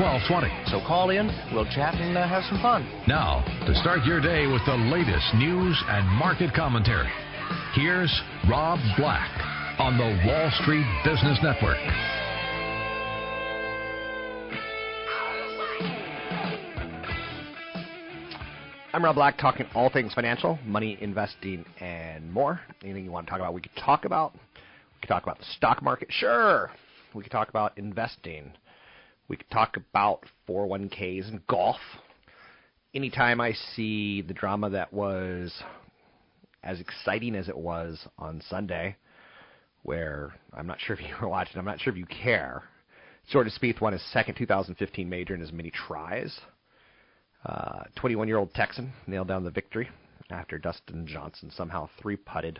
1220. So call in, we'll chat and uh, have some fun. Now, to start your day with the latest news and market commentary, here's Rob Black on the Wall Street Business Network. I'm Rob Black, talking all things financial, money, investing, and more. Anything you want to talk about, we could talk about. We could talk about the stock market, sure. We could talk about investing. We could talk about 401ks and golf. Anytime I see the drama that was as exciting as it was on Sunday, where I'm not sure if you were watching, I'm not sure if you care. Jordan Spieth won his second 2015 major in as many tries. 21 uh, year old Texan nailed down the victory after Dustin Johnson somehow three putted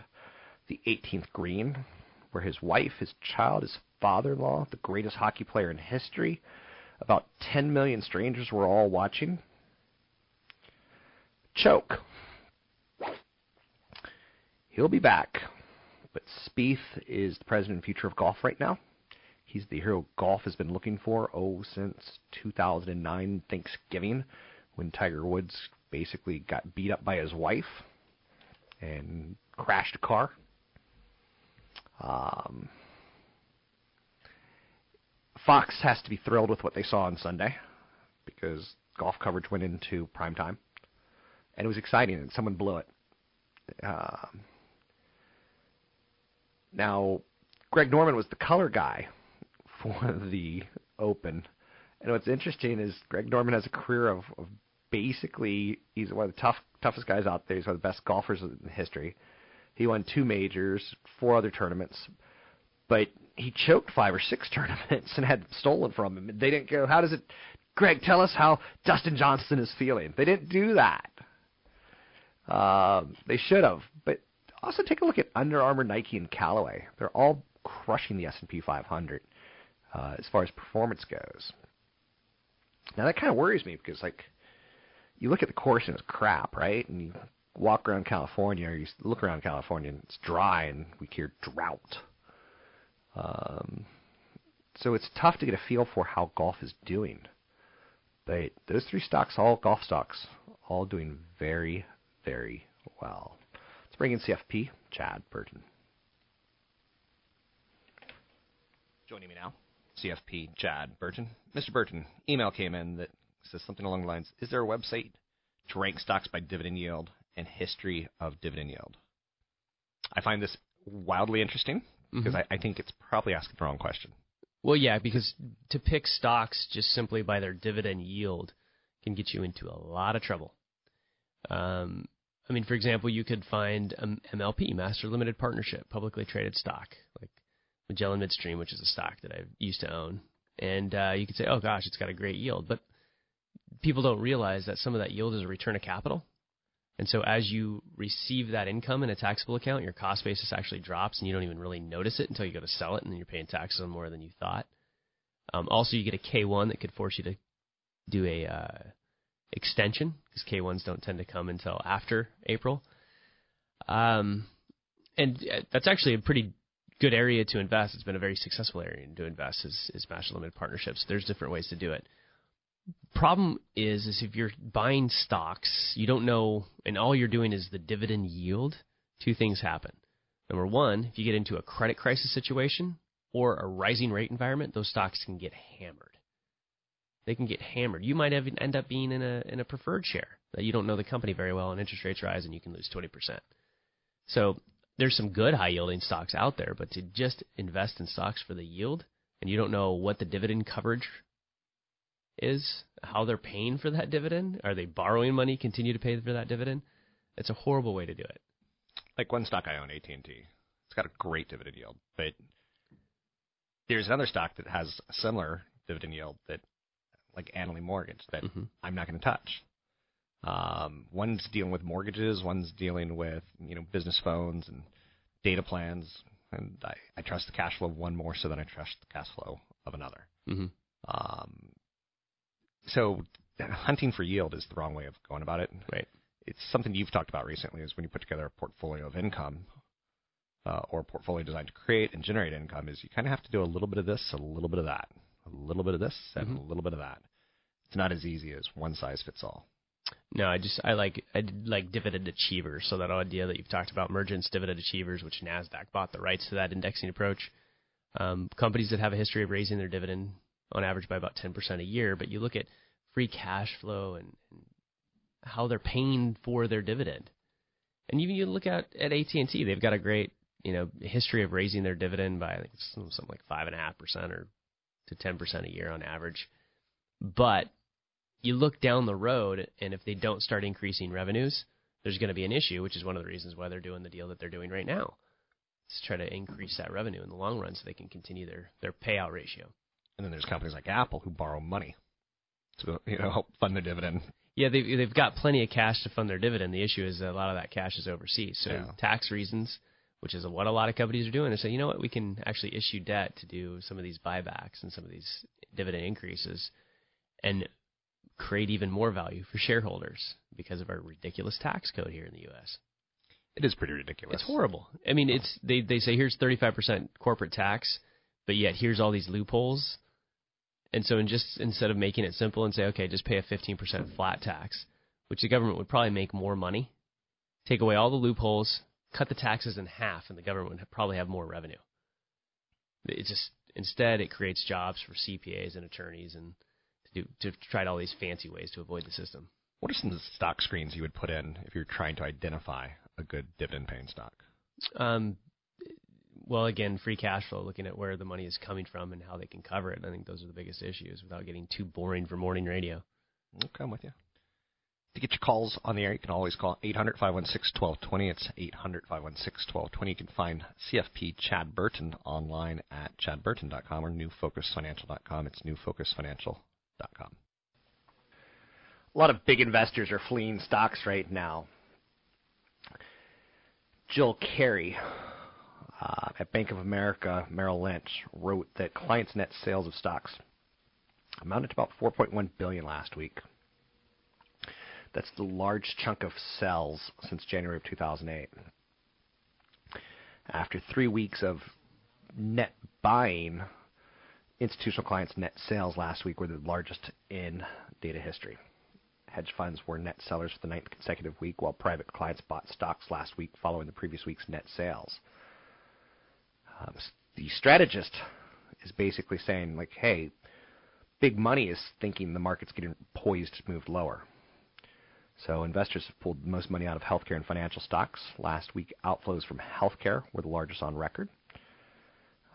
the 18th green, where his wife, his child, his father in law, the greatest hockey player in history, about 10 million strangers were all watching. Choke. He'll be back. But Spieth is the president and future of golf right now. He's the hero golf has been looking for, oh, since 2009 Thanksgiving when Tiger Woods basically got beat up by his wife and crashed a car. Um, Fox has to be thrilled with what they saw on Sunday because golf coverage went into prime time, and it was exciting, and someone blew it. Um, now, Greg Norman was the color guy for the Open, and what's interesting is Greg Norman has a career of, of basically he's one of the tough toughest guys out there. He's one of the best golfers in history. He won two majors, four other tournaments, but he choked five or six tournaments and had stolen from him. They didn't go. How does it? Greg, tell us how Dustin Johnson is feeling. They didn't do that. Uh, they should have, but also take a look at Under Armour, Nike, and Callaway. They're all crushing the S&P 500 uh, as far as performance goes. Now that kind of worries me because like you look at the course and it's crap, right? And you walk around California or you look around California and it's dry and we hear drought. Um, so it's tough to get a feel for how golf is doing. But those three stocks, all golf stocks, all doing very, very well. Let's bring in CFP, Chad Burton. Joining me now, CFP Chad Burton. Mr. Burton, email came in that says something along the lines Is there a website to rank stocks by dividend yield and history of dividend yield? I find this wildly interesting because mm-hmm. I, I think it's probably asking the wrong question. Well, yeah, because to pick stocks just simply by their dividend yield can get you into a lot of trouble. Um, I mean, for example, you could find an MLP, Master Limited Partnership, publicly traded stock, like Magellan Midstream, which is a stock that I used to own. And uh, you could say, oh gosh, it's got a great yield. But people don't realize that some of that yield is a return of capital. And so as you receive that income in a taxable account, your cost basis actually drops and you don't even really notice it until you go to sell it and then you're paying taxes on more than you thought. Um, also, you get a K1 that could force you to do a uh, extension because K1s don't tend to come until after April. Um, and uh, that's actually a pretty good area to invest. It's been a very successful area to invest is, is master limited partnerships. There's different ways to do it. Problem is, is if you're buying stocks, you don't know, and all you're doing is the dividend yield. Two things happen. Number one, if you get into a credit crisis situation or a rising rate environment, those stocks can get hammered. They can get hammered. You might have, end up being in a in a preferred share that you don't know the company very well, and interest rates rise, and you can lose twenty percent. So there's some good high yielding stocks out there, but to just invest in stocks for the yield and you don't know what the dividend coverage is, how they're paying for that dividend, are they borrowing money, continue to pay for that dividend? It's a horrible way to do it. Like one stock I own, AT&T. It's got a great dividend yield, but there's another stock that has a similar dividend yield that, like Annaly Mortgage, that mm-hmm. I'm not going to touch. Um, one's dealing with mortgages, one's dealing with you know business phones and data plans, and I, I trust the cash flow of one more so than I trust the cash flow of another. Mm-hmm. Um, so hunting for yield is the wrong way of going about it. Right. It's something you've talked about recently is when you put together a portfolio of income uh, or a portfolio designed to create and generate income is you kind of have to do a little bit of this, a little bit of that, a little bit of this, and mm-hmm. a little bit of that. It's not as easy as one size fits all. No, I just I like I like dividend achievers. So that idea that you've talked about, Mergent's dividend achievers, which Nasdaq bought the rights to that indexing approach. Um, companies that have a history of raising their dividend on average by about 10% a year, but you look at free cash flow and, and how they're paying for their dividend. And even you look at at AT and T, they've got a great you know history of raising their dividend by I think something like five and a half percent or to ten percent a year on average. But you look down the road, and if they don't start increasing revenues, there's going to be an issue, which is one of the reasons why they're doing the deal that they're doing right now. To try to increase that revenue in the long run so they can continue their, their payout ratio. And then there's companies like Apple who borrow money to you know help fund their dividend. Yeah, they've they've got plenty of cash to fund their dividend. The issue is a lot of that cash is overseas. So yeah. tax reasons, which is what a lot of companies are doing, they say, you know what, we can actually issue debt to do some of these buybacks and some of these dividend increases, and create even more value for shareholders because of our ridiculous tax code here in the U.S. It is pretty ridiculous. It's horrible. I mean, it's they they say here's 35% corporate tax, but yet here's all these loopholes. And so, in just instead of making it simple and say, okay, just pay a 15% flat tax, which the government would probably make more money, take away all the loopholes, cut the taxes in half, and the government would probably have more revenue. It just instead it creates jobs for CPAs and attorneys and to do to try all these fancy ways to avoid the system. What are some of the stock screens you would put in if you're trying to identify a good dividend paying stock? Um, well, again, free cash flow, looking at where the money is coming from and how they can cover it. I think those are the biggest issues without getting too boring for morning radio. Okay, I'm with you. To get your calls on the air, you can always call 800 516 1220. It's 800 516 1220. You can find CFP Chad Burton online at chadburton.com or newfocusfinancial.com. It's newfocusfinancial.com. A lot of big investors are fleeing stocks right now. Jill Carey uh, at Bank of America Merrill Lynch wrote that clients' net sales of stocks amounted to about 4.1 billion last week. That's the large chunk of sales since January of 2008. After three weeks of net buying, institutional clients' net sales last week were the largest in data history. Hedge funds were net sellers for the ninth consecutive week, while private clients bought stocks last week following the previous week's net sales. Um, the strategist is basically saying, like, hey, big money is thinking the market's getting poised to move lower. So investors have pulled most money out of healthcare and financial stocks. Last week, outflows from healthcare were the largest on record.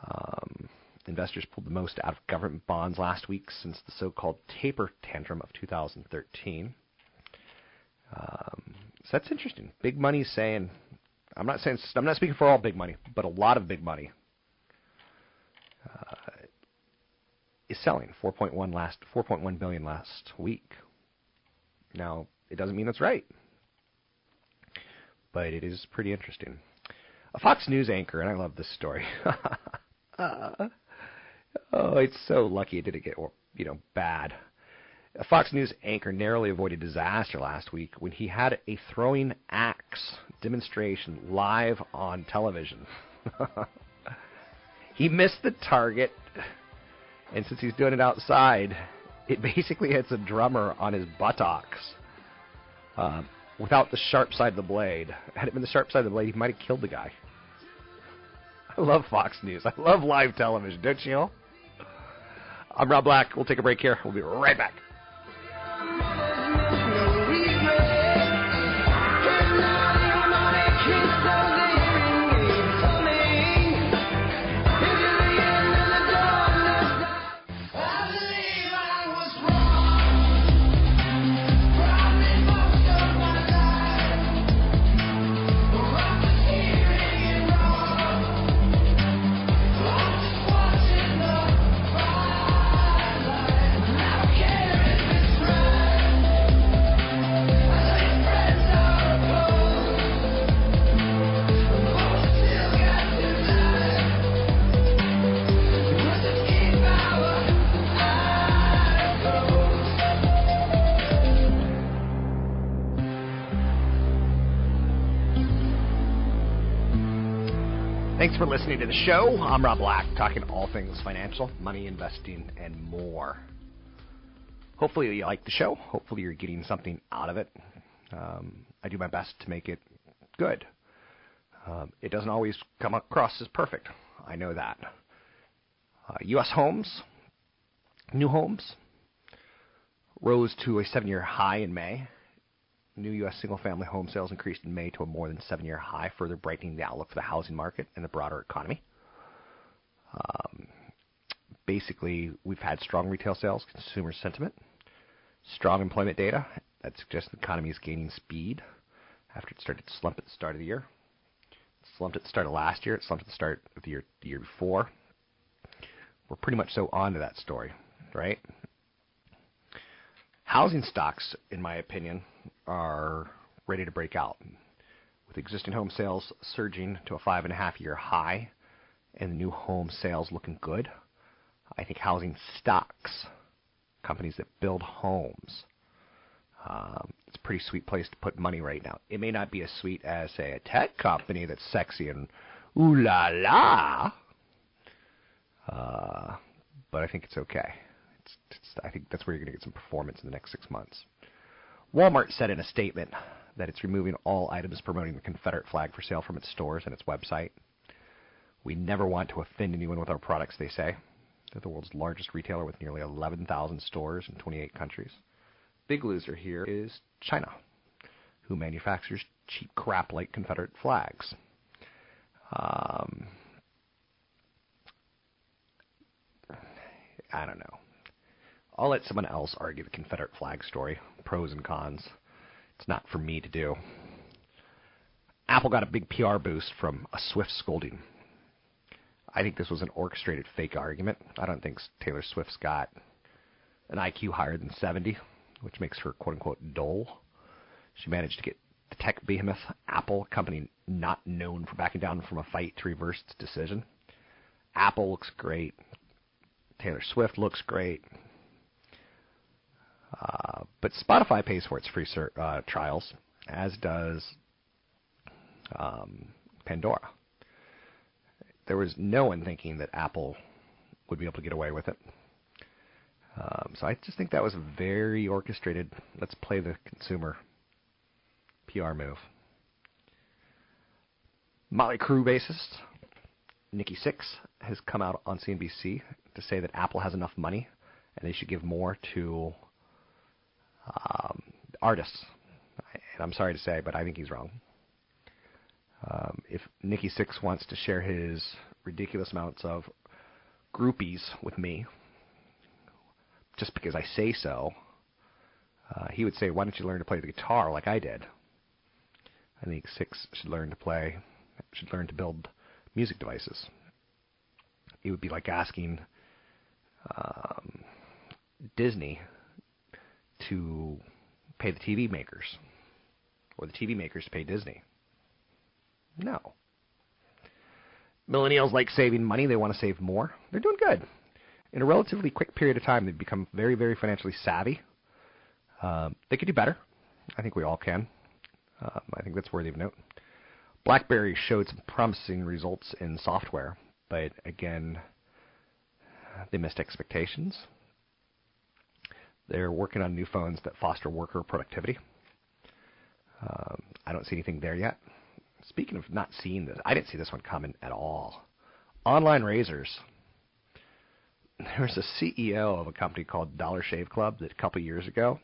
Um, investors pulled the most out of government bonds last week since the so-called taper tantrum of 2013. Um, so that's interesting. Big money saying, I'm not saying I'm not speaking for all big money, but a lot of big money uh, is selling 4.1 last 4.1 billion last week. Now it doesn't mean that's right, but it is pretty interesting. A Fox News anchor, and I love this story. uh, Oh, it's so lucky it didn't get you know bad. A Fox News anchor narrowly avoided disaster last week when he had a throwing axe demonstration live on television. He missed the target, and since he's doing it outside, it basically hits a drummer on his buttocks uh, without the sharp side of the blade. Had it been the sharp side of the blade, he might have killed the guy. I love Fox News. I love live television, don't you? I'm Rob Black. We'll take a break here. We'll be right back. Thanks for listening to the show. I'm Rob Black, talking all things financial, money, investing, and more. Hopefully, you like the show. Hopefully, you're getting something out of it. Um, I do my best to make it good. Um, it doesn't always come across as perfect. I know that. Uh, U.S. homes, new homes, rose to a seven year high in May. New U.S. single family home sales increased in May to a more than seven year high, further brightening the outlook for the housing market and the broader economy. Um, basically, we've had strong retail sales, consumer sentiment, strong employment data that suggests the economy is gaining speed after it started to slump at the start of the year. It slumped at the start of last year, it slumped at the start of the year, the year before. We're pretty much so on to that story, right? Housing stocks, in my opinion, are ready to break out, with existing home sales surging to a five and a half year high and new home sales looking good. I think housing stocks, companies that build homes, um, it's a pretty sweet place to put money right now. It may not be as sweet as, say, a tech company that's sexy and ooh la la, uh, but I think it's okay. I think that's where you're going to get some performance in the next six months. Walmart said in a statement that it's removing all items promoting the Confederate flag for sale from its stores and its website. We never want to offend anyone with our products, they say. They're the world's largest retailer with nearly 11,000 stores in 28 countries. Big loser here is China, who manufactures cheap crap like Confederate flags. Um, I don't know. I'll let someone else argue the Confederate flag story, pros and cons. It's not for me to do. Apple got a big PR boost from a Swift scolding. I think this was an orchestrated fake argument. I don't think Taylor Swift's got an IQ higher than 70, which makes her quote unquote dull. She managed to get the tech behemoth Apple, a company not known for backing down from a fight to reverse its decision. Apple looks great. Taylor Swift looks great. Uh, but Spotify pays for its free uh, trials, as does um, Pandora. There was no one thinking that Apple would be able to get away with it. Um, so I just think that was a very orchestrated, let's play the consumer PR move. Mötley Crüe bassist Nikki Sixx has come out on CNBC to say that Apple has enough money and they should give more to um, artists. And I'm sorry to say, but I think he's wrong. Um, if Nikki Sixx wants to share his ridiculous amounts of groupies with me, just because I say so, uh, he would say, "Why don't you learn to play the guitar like I did?" I think Sixx should learn to play, should learn to build music devices. It would be like asking um, Disney to pay the TV makers or the TV makers to pay Disney. No. Millennials like saving money. They want to save more. They're doing good. In a relatively quick period of time, they've become very, very financially savvy. Um, they could do better. I think we all can. Um, I think that's worthy of note. BlackBerry showed some promising results in software, but again, they missed expectations. They're working on new phones that foster worker productivity. Um, I don't see anything there yet. Speaking of not seeing this, I didn't see this one coming at all. Online razors. There was a CEO of a company called Dollar Shave Club that a couple years ago,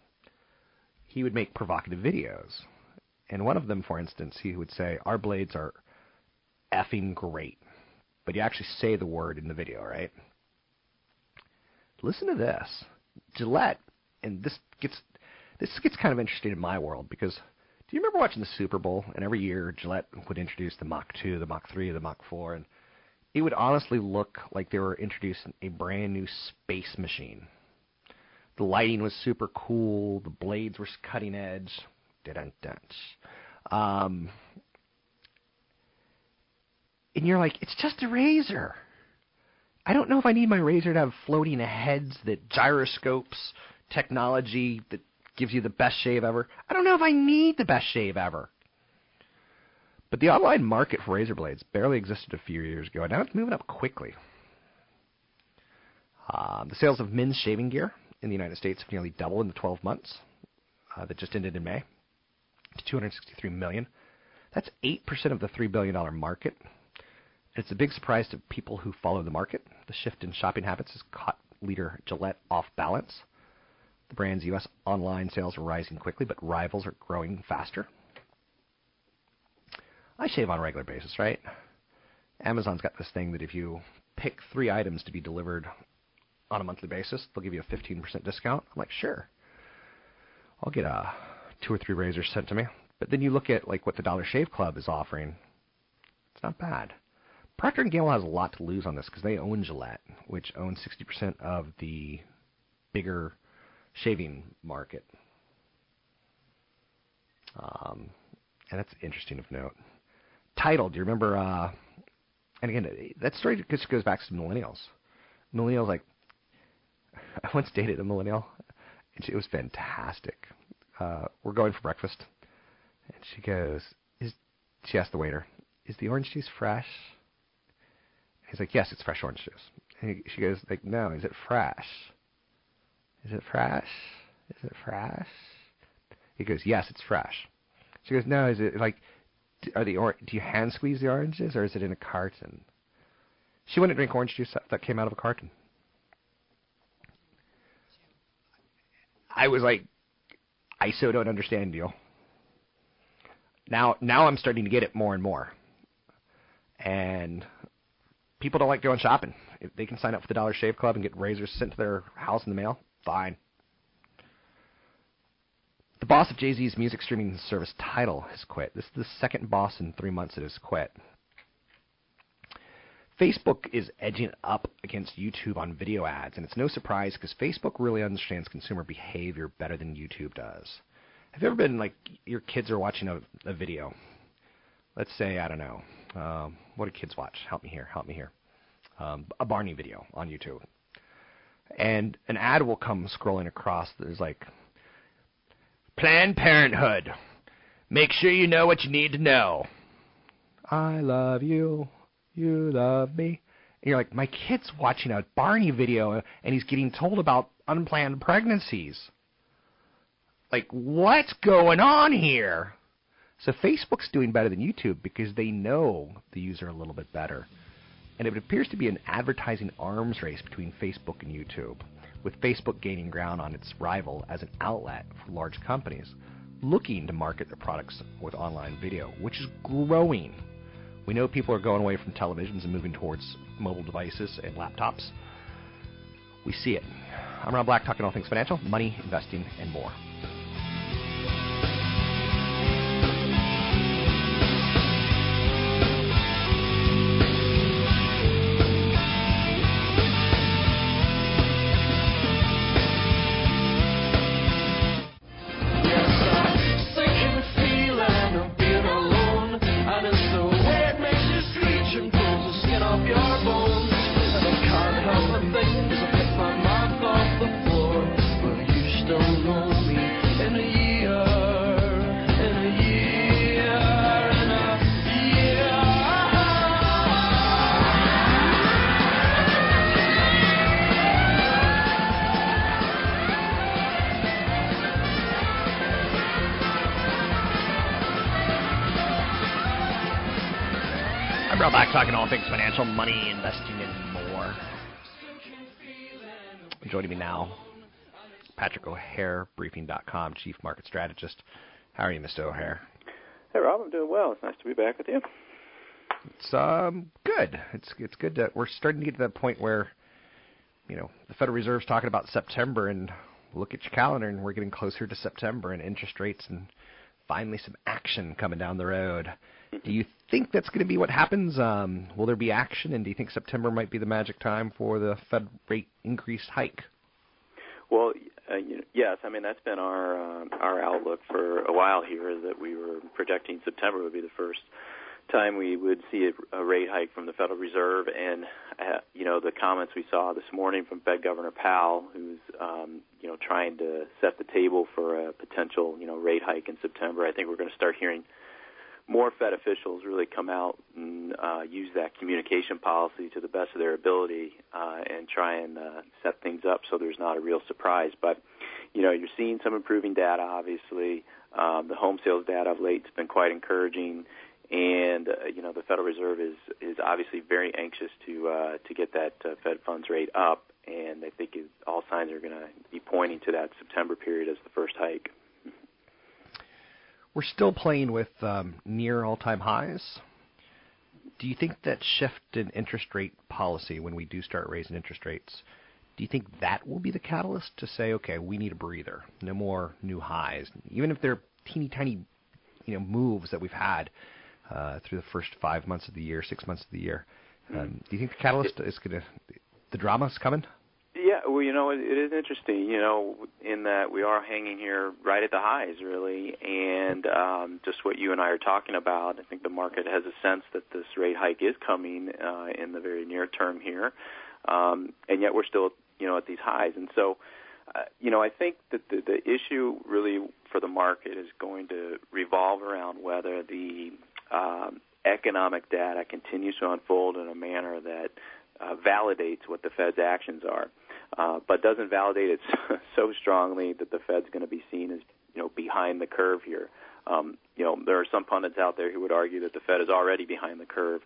he would make provocative videos. And one of them, for instance, he would say, Our blades are effing great. But you actually say the word in the video, right? Listen to this. Gillette, and this gets this gets kind of interesting in my world because do you remember watching the Super Bowl? And every year Gillette would introduce the Mach 2, the Mach 3, the Mach 4, and it would honestly look like they were introducing a brand new space machine. The lighting was super cool. The blades were cutting edge. Um, and you're like, it's just a razor. I don't know if I need my razor to have floating heads that gyroscopes technology that gives you the best shave ever. I don't know if I need the best shave ever. But the online market for razor blades barely existed a few years ago, and now it's moving up quickly. Uh, the sales of men's shaving gear in the United States have nearly doubled in the 12 months uh, that just ended in May to 263 million. That's 8% of the $3 billion market. And It's a big surprise to people who follow the market. The shift in shopping habits has caught leader Gillette off balance. The brand's U.S. online sales are rising quickly, but rivals are growing faster. I shave on a regular basis, right? Amazon's got this thing that if you pick three items to be delivered on a monthly basis, they'll give you a 15% discount. I'm like, sure. I'll get a two or three razors sent to me. But then you look at like what the Dollar Shave Club is offering. It's not bad. Procter & Gamble has a lot to lose on this because they own Gillette, which owns 60% of the bigger shaving market. Um, and that's interesting of note. Title, do you remember? Uh, and again, that story just goes back to millennials. Millennials, like, I once dated a millennial. And she, it was fantastic. Uh, we're going for breakfast, and she goes, "Is?" She asked the waiter, "Is the orange juice fresh?" He's like, "Yes, it's fresh orange juice." And he, she goes, "Like, no, is it fresh?" Is it fresh? Is it fresh? He goes, Yes, it's fresh. She goes, No, is it like, are the or- do you hand squeeze the oranges or is it in a carton? She wouldn't drink orange juice that came out of a carton. I was like, I so don't understand you. Now, now I'm starting to get it more and more. And people don't like going shopping. They can sign up for the Dollar Shave Club and get razors sent to their house in the mail, fine. The boss of Jay Z's music streaming service Tidal has quit. This is the second boss in three months that has quit. Facebook is edging up against YouTube on video ads, and it's no surprise because Facebook really understands consumer behavior better than YouTube does. Have you ever been like your kids are watching a, a video? Let's say I don't know. Um, what do kids watch? Help me here. Help me here. Um, a Barney video on YouTube, and an ad will come scrolling across. There's like Planned Parenthood. Make sure you know what you need to know. I love you. You love me. And you're like, my kid's watching a Barney video and he's getting told about unplanned pregnancies. Like, what's going on here? So Facebook's doing better than YouTube because they know the user a little bit better. And it appears to be an advertising arms race between Facebook and YouTube, with Facebook gaining ground on its rival as an outlet for large companies looking to market their products with online video, which is growing. We know people are going away from televisions and moving towards mobile devices and laptops. We see it. I'm Rob Black, talking all things financial, money, investing, and more. Investing, and more. Joining me now, Patrick O'Hare, Briefing.com, Chief Market Strategist. How are you, Mr. O'Hare? Hey, Rob. I'm doing well. It's nice to be back with you. It's um good. It's it's good that we're starting to get to that point where, you know, the Federal Reserve's talking about September, and look at your calendar, and we're getting closer to September, and interest rates, and finally some action coming down the road. Do you think that's going to be what happens? Um, will there be action, and do you think September might be the magic time for the Fed rate increase hike? Well, uh, you know, yes. I mean, that's been our uh, our outlook for a while here. Is that we were projecting September would be the first time we would see a, a rate hike from the Federal Reserve, and uh, you know the comments we saw this morning from Fed Governor Powell, who's um, you know trying to set the table for a potential you know rate hike in September. I think we're going to start hearing more Fed officials really come out and uh, use that communication policy to the best of their ability uh, and try and uh, set things up so there's not a real surprise. But you know, you're seeing some improving data. Obviously, um, the home sales data of late has been quite encouraging, and uh, you know, the Federal Reserve is is obviously very anxious to uh, to get that uh, Fed funds rate up, and I think it, all signs are going to be pointing to that September period as the first hike. We're still playing with um, near all-time highs. Do you think that shift in interest rate policy when we do start raising interest rates, do you think that will be the catalyst to say, okay, we need a breather, no more new highs, even if they're teeny tiny, you know, moves that we've had uh, through the first five months of the year, six months of the year? Um, do you think the catalyst is going to, the drama is coming? Yeah, well, you know, it, it is interesting, you know, in that we are hanging here right at the highs, really, and um, just what you and I are talking about. I think the market has a sense that this rate hike is coming uh, in the very near term here, um, and yet we're still, you know, at these highs. And so, uh, you know, I think that the, the issue really for the market is going to revolve around whether the um, economic data continues to unfold in a manner that uh, validates what the Fed's actions are, uh, but doesn't validate it so strongly that the Fed's going to be seen as you know behind the curve here. Um, you know, there are some pundits out there who would argue that the Fed is already behind the curve.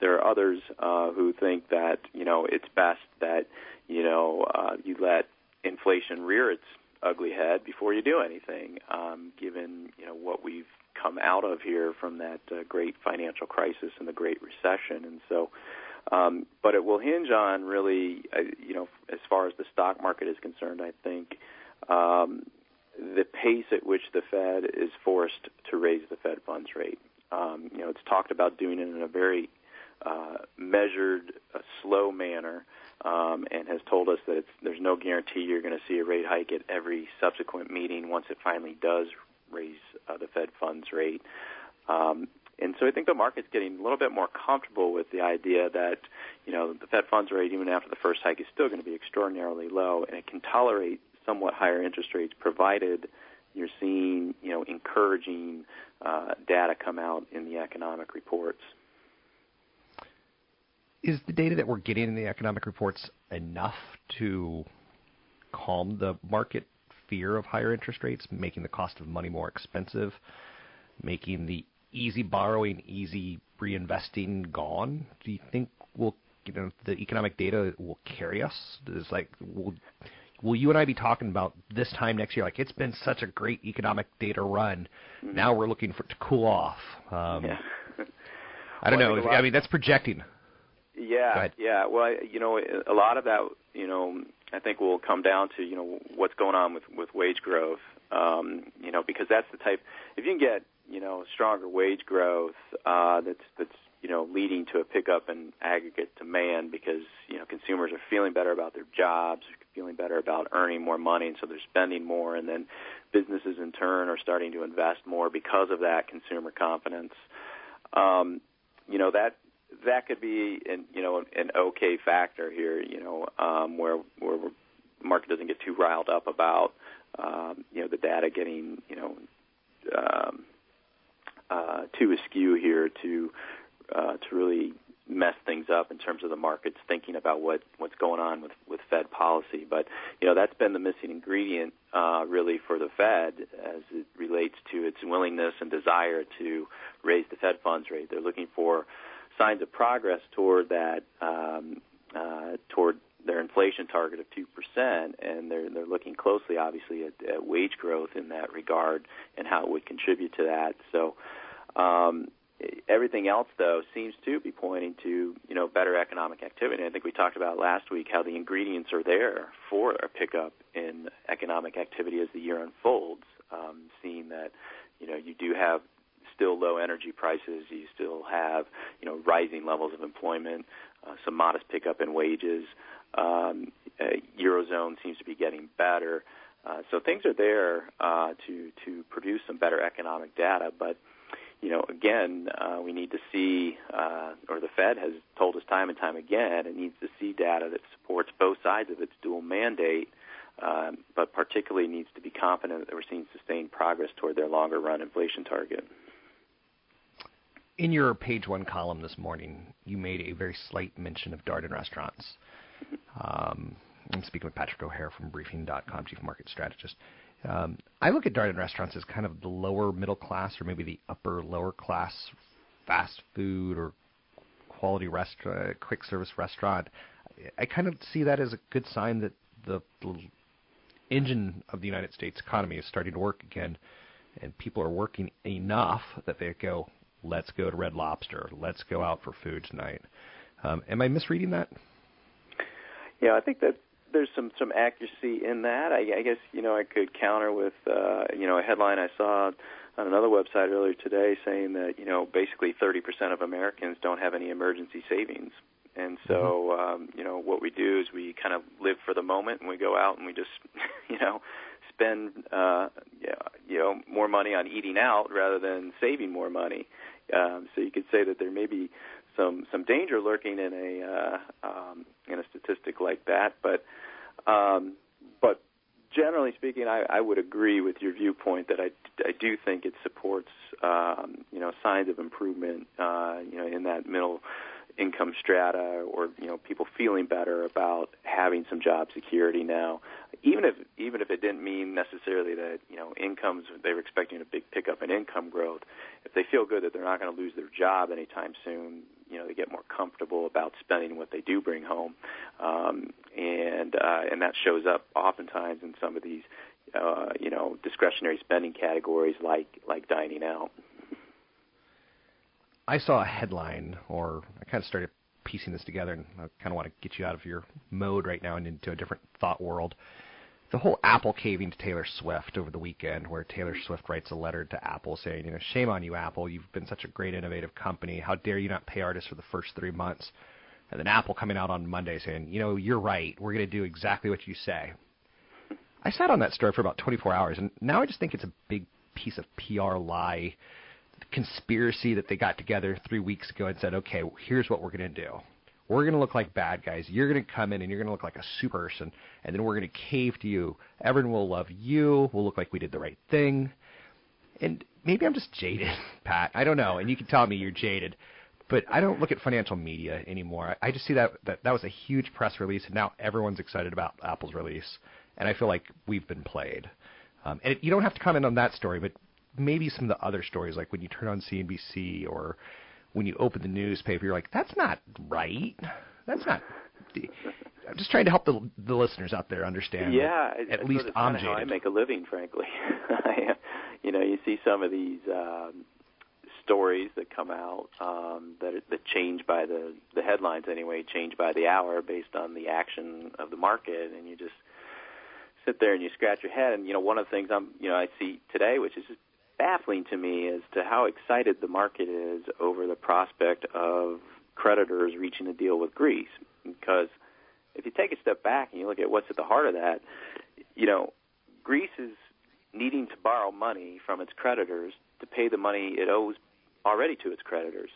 There are others uh, who think that you know it's best that you know uh, you let inflation rear its ugly head before you do anything, um, given you know what we've come out of here from that uh, great financial crisis and the Great Recession, and so. Um, but it will hinge on really, uh, you know, as far as the stock market is concerned, I think um, the pace at which the Fed is forced to raise the Fed funds rate. Um, you know, it's talked about doing it in a very uh, measured, uh, slow manner, um, and has told us that there's no guarantee you're going to see a rate hike at every subsequent meeting once it finally does raise uh, the Fed funds rate. Um, and so I think the market's getting a little bit more comfortable with the idea that, you know, the Fed funds rate, even after the first hike, is still going to be extraordinarily low, and it can tolerate somewhat higher interest rates, provided you're seeing, you know, encouraging uh, data come out in the economic reports. Is the data that we're getting in the economic reports enough to calm the market fear of higher interest rates, making the cost of money more expensive, making the easy borrowing, easy reinvesting gone? Do you think we'll, you know the economic data will carry us? Is like will will you and I be talking about this time next year? Like it's been such a great economic data run. Mm-hmm. Now we're looking for it to cool off. Um, yeah. I don't well, know. I, I mean, that's projecting. Yeah, yeah. Well, you know, a lot of that, you know, I think will come down to you know what's going on with with wage growth. Um, you know, because that's the type. If you can get you know stronger wage growth, uh, that's that's you know leading to a pickup in aggregate demand because you know consumers are feeling better about their jobs, feeling better about earning more money, and so they're spending more, and then businesses in turn are starting to invest more because of that consumer confidence. Um, you know that that could be an you know an okay factor here. You know um, where where the market doesn't get too riled up about um, you know the data getting you know um, uh, too askew here to uh, to really mess things up in terms of the markets thinking about what what's going on with with Fed policy. But you know that's been the missing ingredient uh, really for the Fed as it relates to its willingness and desire to raise the Fed funds rate. They're looking for signs of progress toward that um, uh, toward their inflation target of two percent, and they're they're looking closely, obviously, at, at wage growth in that regard and how it would contribute to that. So. Um, everything else though seems to be pointing to you know better economic activity. I think we talked about last week how the ingredients are there for a pickup in economic activity as the year unfolds. Um, seeing that you know you do have still low energy prices, you still have you know rising levels of employment, uh, some modest pickup in wages. Um, uh, Eurozone seems to be getting better. Uh, so things are there uh, to to produce some better economic data, but you know, again, uh, we need to see, uh, or the Fed has told us time and time again, it needs to see data that supports both sides of its dual mandate, um, but particularly needs to be confident that we're seeing sustained progress toward their longer run inflation target. In your page one column this morning, you made a very slight mention of Darden restaurants. Um, I'm speaking with Patrick O'Hare from Briefing.com, Chief Market Strategist. Um, I look at Darden restaurants as kind of the lower middle class or maybe the upper lower class fast food or quality restaurant, quick service restaurant. I kind of see that as a good sign that the, the engine of the United States economy is starting to work again, and people are working enough that they go, let's go to Red Lobster, let's go out for food tonight. Um, am I misreading that? Yeah, I think that there's some some accuracy in that. I, I guess you know I could counter with uh, you know a headline I saw on another website earlier today saying that you know basically 30% of Americans don't have any emergency savings. And so, mm-hmm. um, you know, what we do is we kind of live for the moment, and we go out and we just, you know, spend, uh, you know, more money on eating out rather than saving more money. Um, so you could say that there may be some some danger lurking in a uh, um, in a statistic like that. But um, but generally speaking, I, I would agree with your viewpoint that I, I do think it supports um, you know signs of improvement uh, you know in that middle income strata or you know people feeling better about having some job security now even if even if it didn't mean necessarily that you know incomes they were expecting a big pickup in income growth if they feel good that they're not going to lose their job anytime soon you know they get more comfortable about spending what they do bring home, um, and uh, and that shows up oftentimes in some of these uh, you know discretionary spending categories like like dining out. I saw a headline, or I kind of started piecing this together, and I kind of want to get you out of your mode right now and into a different thought world the whole Apple caving to Taylor Swift over the weekend, where Taylor Swift writes a letter to Apple saying, you know, shame on you, Apple. You've been such a great innovative company. How dare you not pay artists for the first three months? And then Apple coming out on Monday saying, you know, you're right. We're going to do exactly what you say. I sat on that story for about 24 hours, and now I just think it's a big piece of PR lie, conspiracy that they got together three weeks ago and said, okay, here's what we're going to do we're going to look like bad guys. You're going to come in and you're going to look like a super person, and then we're going to cave to you. Everyone will love you. We'll look like we did the right thing. And maybe I'm just jaded, Pat. I don't know. And you can tell me you're jaded, but I don't look at financial media anymore. I just see that that, that was a huge press release, and now everyone's excited about Apple's release, and I feel like we've been played. Um, and it, you don't have to comment on that story, but maybe some of the other stories, like when you turn on CNBC or when you open the newspaper, you're like, that's not right. That's not. I'm just trying to help the the listeners out there understand. Yeah, at least I'm jaded. How I make a living, frankly. you know, you see some of these um, stories that come out um, that that change by the the headlines anyway, change by the hour based on the action of the market, and you just sit there and you scratch your head. And you know, one of the things I'm you know I see today, which is just baffling to me as to how excited the market is over the prospect of creditors reaching a deal with Greece. Because if you take a step back and you look at what's at the heart of that, you know, Greece is needing to borrow money from its creditors to pay the money it owes already to its creditors.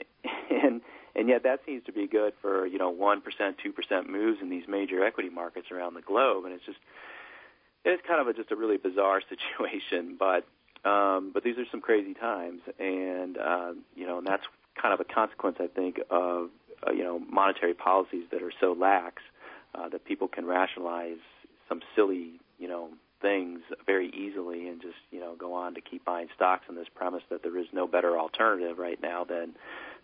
and and yet that seems to be good for, you know, 1%, 2% moves in these major equity markets around the globe and it's just it's kind of a, just a really bizarre situation, but um, but these are some crazy times, and uh, you know, and that's kind of a consequence, I think, of uh, you know monetary policies that are so lax uh, that people can rationalize some silly, you know, things very easily and just you know go on to keep buying stocks on this premise that there is no better alternative right now than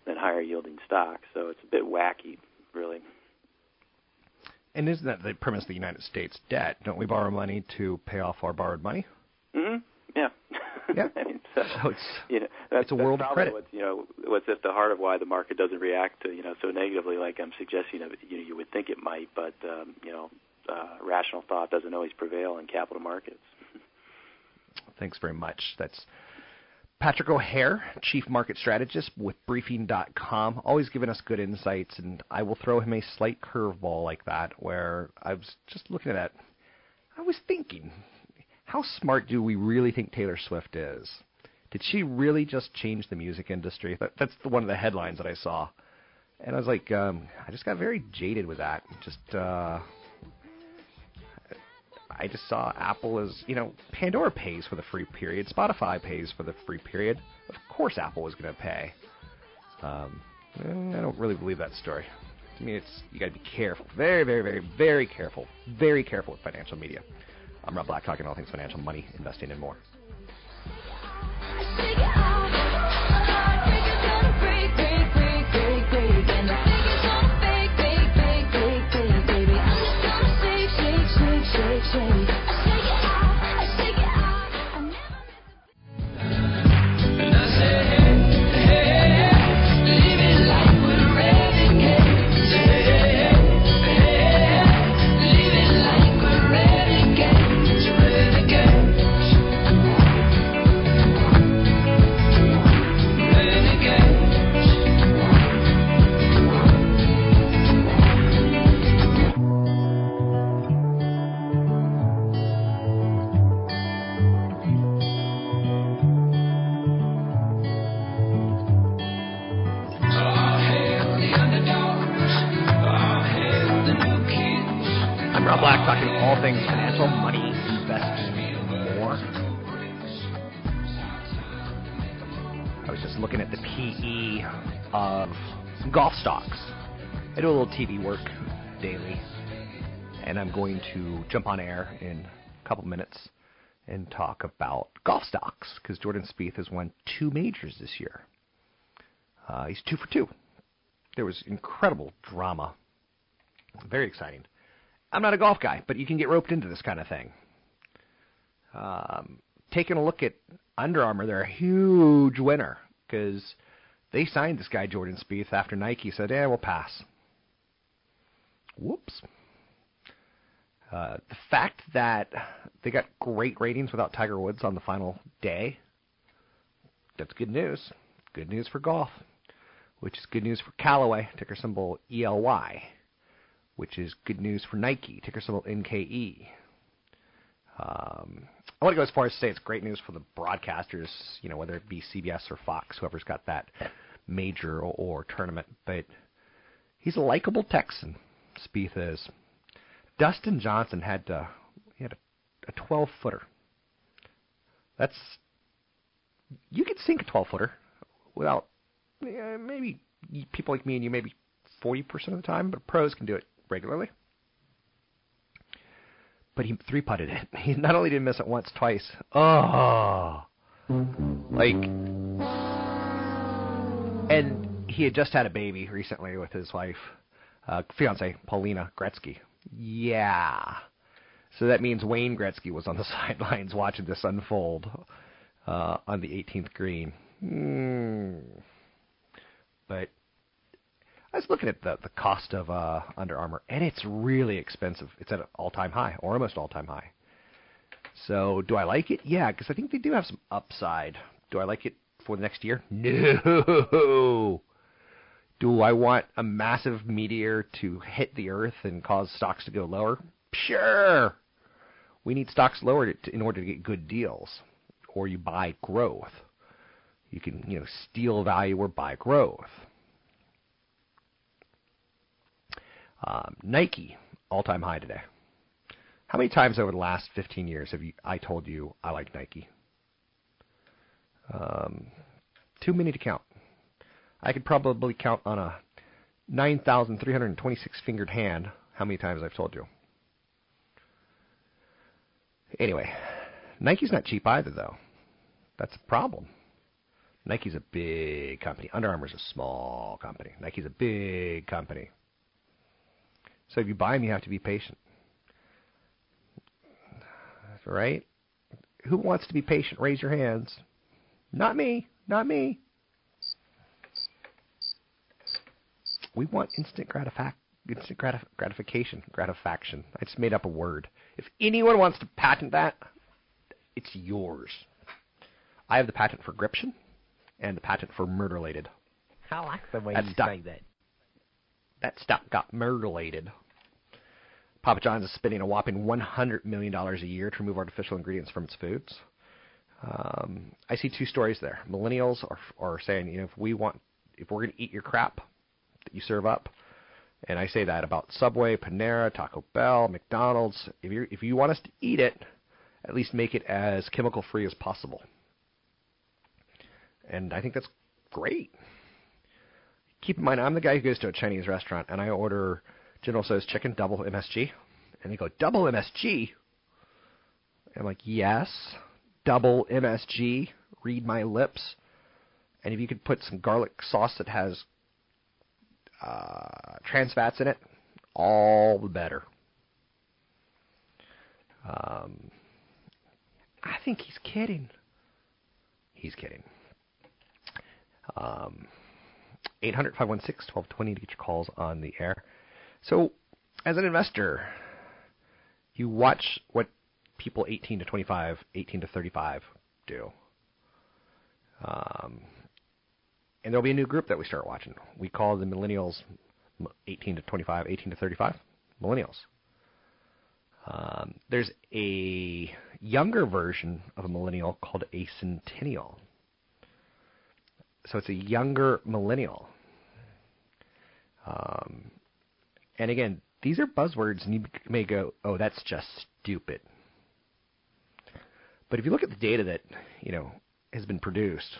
than higher yielding stocks. So it's a bit wacky, really. And isn't that the premise of the United States debt? Don't we borrow money to pay off our borrowed money? hmm Yeah. I mean, so, So it's you know, that's, it's a that's world of probably credit. What's, you know, what's at the heart of why the market doesn't react, to, you know, so negatively, like I'm suggesting. You know, you would think it might, but um, you know, uh, rational thought doesn't always prevail in capital markets. Thanks very much. That's Patrick O'Hare, Chief Market Strategist with Briefing.com, always giving us good insights, and I will throw him a slight curveball like that, where I was just looking at that. I was thinking, how smart do we really think Taylor Swift is? Did she really just change the music industry? That, that's the, one of the headlines that I saw. And I was like, um, I just got very jaded with that. Just, uh, I just saw Apple as, you know, Pandora pays for the free period, Spotify pays for the free period. Of course, Apple was going to pay. Um, I don't really believe that story. To me, it's you got to be careful, very, very, very, very careful, very careful with financial media. I'm Rob Black, talking all things financial, money, investing, and more. TV work daily, and I'm going to jump on air in a couple minutes and talk about golf stocks because Jordan Spieth has won two majors this year. Uh, he's two for two. There was incredible drama. Very exciting. I'm not a golf guy, but you can get roped into this kind of thing. Um, taking a look at Under Armour, they're a huge winner because they signed this guy Jordan Spieth after Nike said, "Yeah, we'll pass." Whoops. Uh, the fact that they got great ratings without Tiger Woods on the final day, that's good news. Good news for golf, which is good news for Callaway, ticker symbol ELY which is good news for Nike, ticker symbol NKE. Um, I want to go as far as to say it's great news for the broadcasters, you know, whether it be CBS or Fox, whoever's got that major or, or tournament. But he's a likable Texan, Spieth is. Dustin Johnson had to, he had a, a 12 footer. That's you could sink a 12 footer without yeah, maybe people like me and you maybe 40% of the time, but pros can do it regularly. But he three putted it. He not only didn't miss it once, twice. Oh, like, and he had just had a baby recently with his wife, uh, fiance Paulina Gretzky. Yeah, so that means Wayne Gretzky was on the sidelines watching this unfold uh, on the 18th green. Mm. But I was looking at the the cost of uh, Under Armour, and it's really expensive. It's at an all-time high, or almost all-time high. So, do I like it? Yeah, because I think they do have some upside. Do I like it for the next year? No. Do I want a massive meteor to hit the Earth and cause stocks to go lower? Sure. We need stocks lower in order to get good deals, or you buy growth. You can, you know, steal value or buy growth. Um, Nike, all-time high today. How many times over the last 15 years have you, I told you I like Nike? Um, too many to count. I could probably count on a 9,326 fingered hand how many times I've told you. Anyway, Nike's not cheap either, though. That's a problem. Nike's a big company. Under Armour's a small company. Nike's a big company. So if you buy them, you have to be patient. Right? Who wants to be patient? Raise your hands. Not me. Not me. We want instant gratific- instant gratif- gratification, gratification. I just made up a word. If anyone wants to patent that, it's yours. I have the patent for gription and the patent for murderlated. I like the way That's you duck. say that. That stock got murderlated. Papa John's is spending a whopping $100 million a year to remove artificial ingredients from its foods. Um, I see two stories there. Millennials are, are saying, you know, if we want, if we're going to eat your crap that you serve up, and I say that about Subway, Panera, Taco Bell, McDonald's. If you if you want us to eat it, at least make it as chemical free as possible. And I think that's great. Keep in mind, I'm the guy who goes to a Chinese restaurant and I order General Tso's chicken double MSG, and they go double MSG. I'm like, yes, double MSG. Read my lips. And if you could put some garlic sauce that has uh, trans fats in it, all the better. Um, I think he's kidding. He's kidding. Um, 800 516 1220 to get your calls on the air. So, as an investor, you watch what people 18 to 25, 18 to 35 do. Um, and there'll be a new group that we start watching. We call the millennials 18 to 25, 18 to 35, millennials. Um, there's a younger version of a millennial called a centennial. So it's a younger millennial. Um, and again, these are buzzwords, and you may go, "Oh, that's just stupid." But if you look at the data that you know has been produced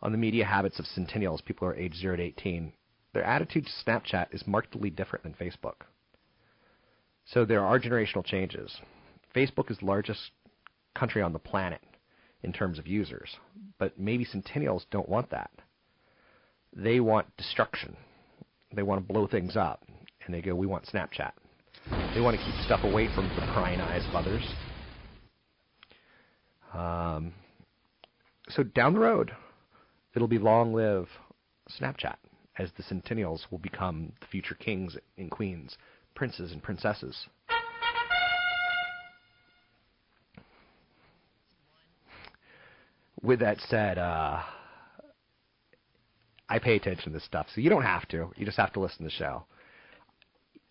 on the media habits of centennials, people who are age zero to eighteen, their attitude to Snapchat is markedly different than Facebook. So there are generational changes. Facebook is the largest country on the planet in terms of users, but maybe centennials don't want that. They want destruction. They want to blow things up, and they go, "We want Snapchat." They want to keep stuff away from the prying eyes of others. Um, so down the road, it'll be long live Snapchat, as the centennials will become the future kings and queens, princes and princesses. With that said, uh, I pay attention to this stuff, so you don't have to. You just have to listen to the show.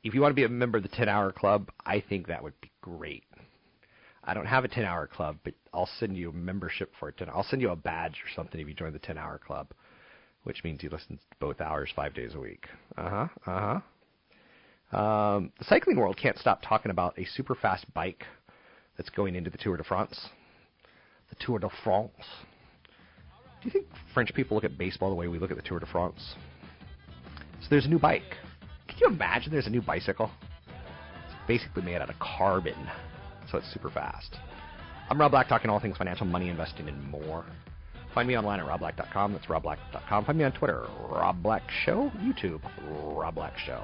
If you want to be a member of the 10 Hour Club, I think that would be great. I don't have a 10 Hour Club, but I'll send you a membership for it. I'll send you a badge or something if you join the 10 Hour Club, which means you listen to both hours five days a week. Uh huh. Uh huh. Um, the cycling world can't stop talking about a super fast bike that's going into the Tour de France. The Tour de France. Do you think French people look at baseball the way we look at the Tour de France? So there's a new bike. Can you imagine there's a new bicycle? It's basically made out of carbon, so it's super fast. I'm Rob Black, talking all things financial, money, investing, and more. Find me online at robblack.com. That's robblack.com. Find me on Twitter, Rob Black Show. YouTube, Rob Black Show.